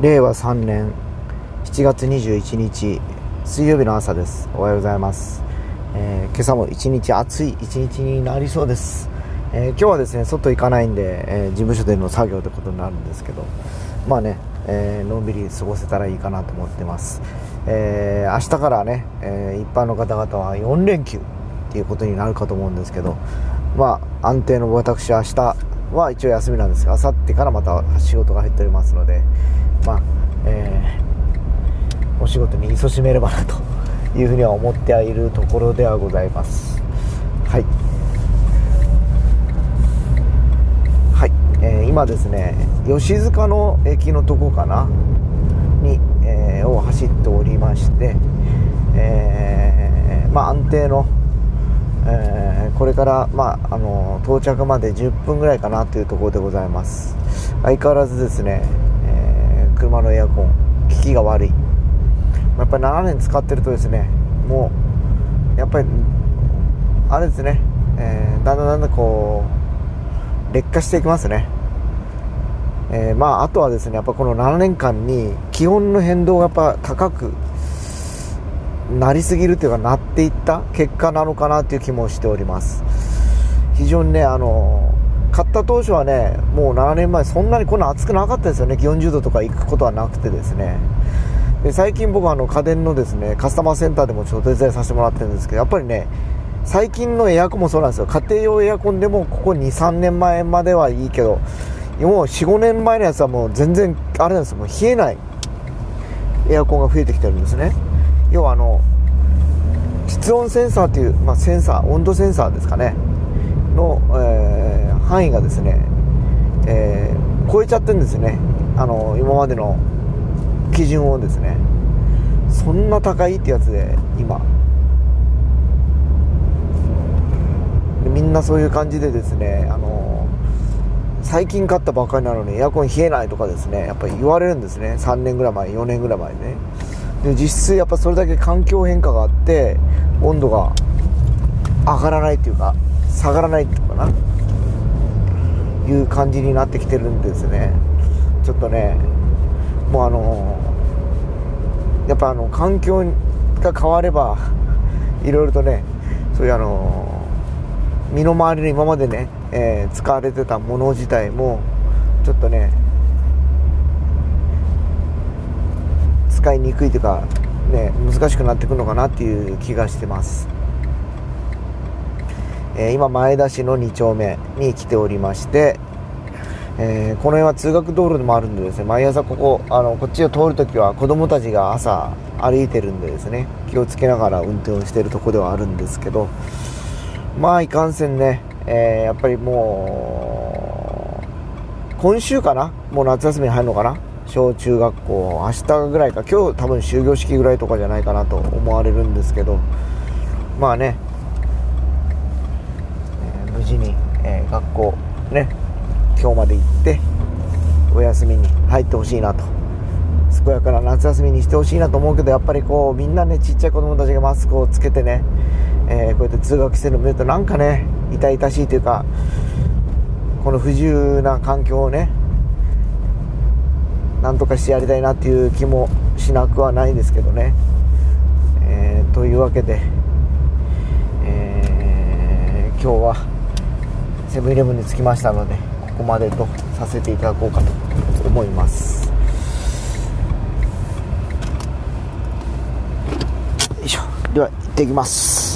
令和3年7月21日水曜日の朝です。おはようございます、えー、今朝も一日暑い一日になりそうです、えー、今日はですね外行かないんで、えー、事務所での作業ということになるんですけどまあね、えのんびり過ごせたらいいかなと思ってます、え明日からね、え一般の方々は4連休っていうことになるかと思うんですけどまあ安定の私明日は一応休みなんですがあさってからまた仕事が入っておりますので、仕事に勤しめればなというふうには思ってはいるところではございます。はい。はい、えー、今ですね吉塚の駅のとこかなに、えー、を走っておりまして、えー、まあ安定のえー、これから、まあ、あの到着まで10分ぐらいかなというところでございます。相変わらずですね、えー、車のエアコン効きが悪い。やっぱり7年使ってるとですねもうやっぱりあれですね、えー、だんだんだんだんこう劣化していきますね。えー、まあ、あとはですねやっぱこの7年間に気温の変動がやっぱ高くなりすぎるというかなっていった結果なのかなという気もしております。非常にねあの買った当初はねもう7年前そんなにこんな暑くなかったですよね。40度とか行くことはなくてですね。で最近僕はあの家電のですねカスタマーセンターでもちょっと手伝いさせてもらってるんですけどやっぱりね最近のエアコンもそうなんですよ。家庭用エアコンでもここ23年前まではいいけどもう45年前のやつはもう全然あれなんですよ。もう冷えないエアコンが増えてきてるんですね。要はあの室温センサーという、まあ、センサー温度センサーですかね。の、えー、範囲がですね、えー、超えちゃってるんですね。あの今までの基準をですねそんな高いってやつで今。みんなそういう感じでですねあの最近買ったばっかりなのにエアコン冷えないとかですねやっぱり言われるんですね。3年ぐらい前4年ぐらい前ね。で実質やっぱそれだけ環境変化があって温度が上がらないっていうか下がらないっていうかな。いう感じになってきてるんですね。ちょっとねもうあのやっぱあの環境が変わればいろいろとねそういうあの身の回りの今までね、えー、使われてたもの自体もちょっとね使いにくいというか、ね、難しくなってくるのかなっていう気がしてます、えー、今前田市の2丁目に来ておりまして、えー、この辺は通学道路でもあるんでですね毎朝ここあのこっちを通るときは子供たちが朝歩いてるんでですね気をつけながら運転をしているとこではあるんですけどまあいかんせんね、えー、やっぱりもう今週かなもう夏休みに入るのかな小中学校明日ぐらいか今日多分終業式ぐらいとかじゃないかなと思われるんですけどまあね、えー、無事に、えー、学校ね今日まで行ってお休みに入ってほしいなと健やかな夏休みにしてほしいなと思うけどやっぱりこうみんなねちっちゃい子供たちがマスクをつけてね、えー、こうやって通学してるの見るとなんかね痛々しいというかこの不自由な環境をねなんとかしてやりたいなっていう気もしなくはないですけどね。えー、というわけで、えー、今日はセブンイレブンに着きましたのでこまでとさせていただこうかと思います。よいしょ。では行ってきます。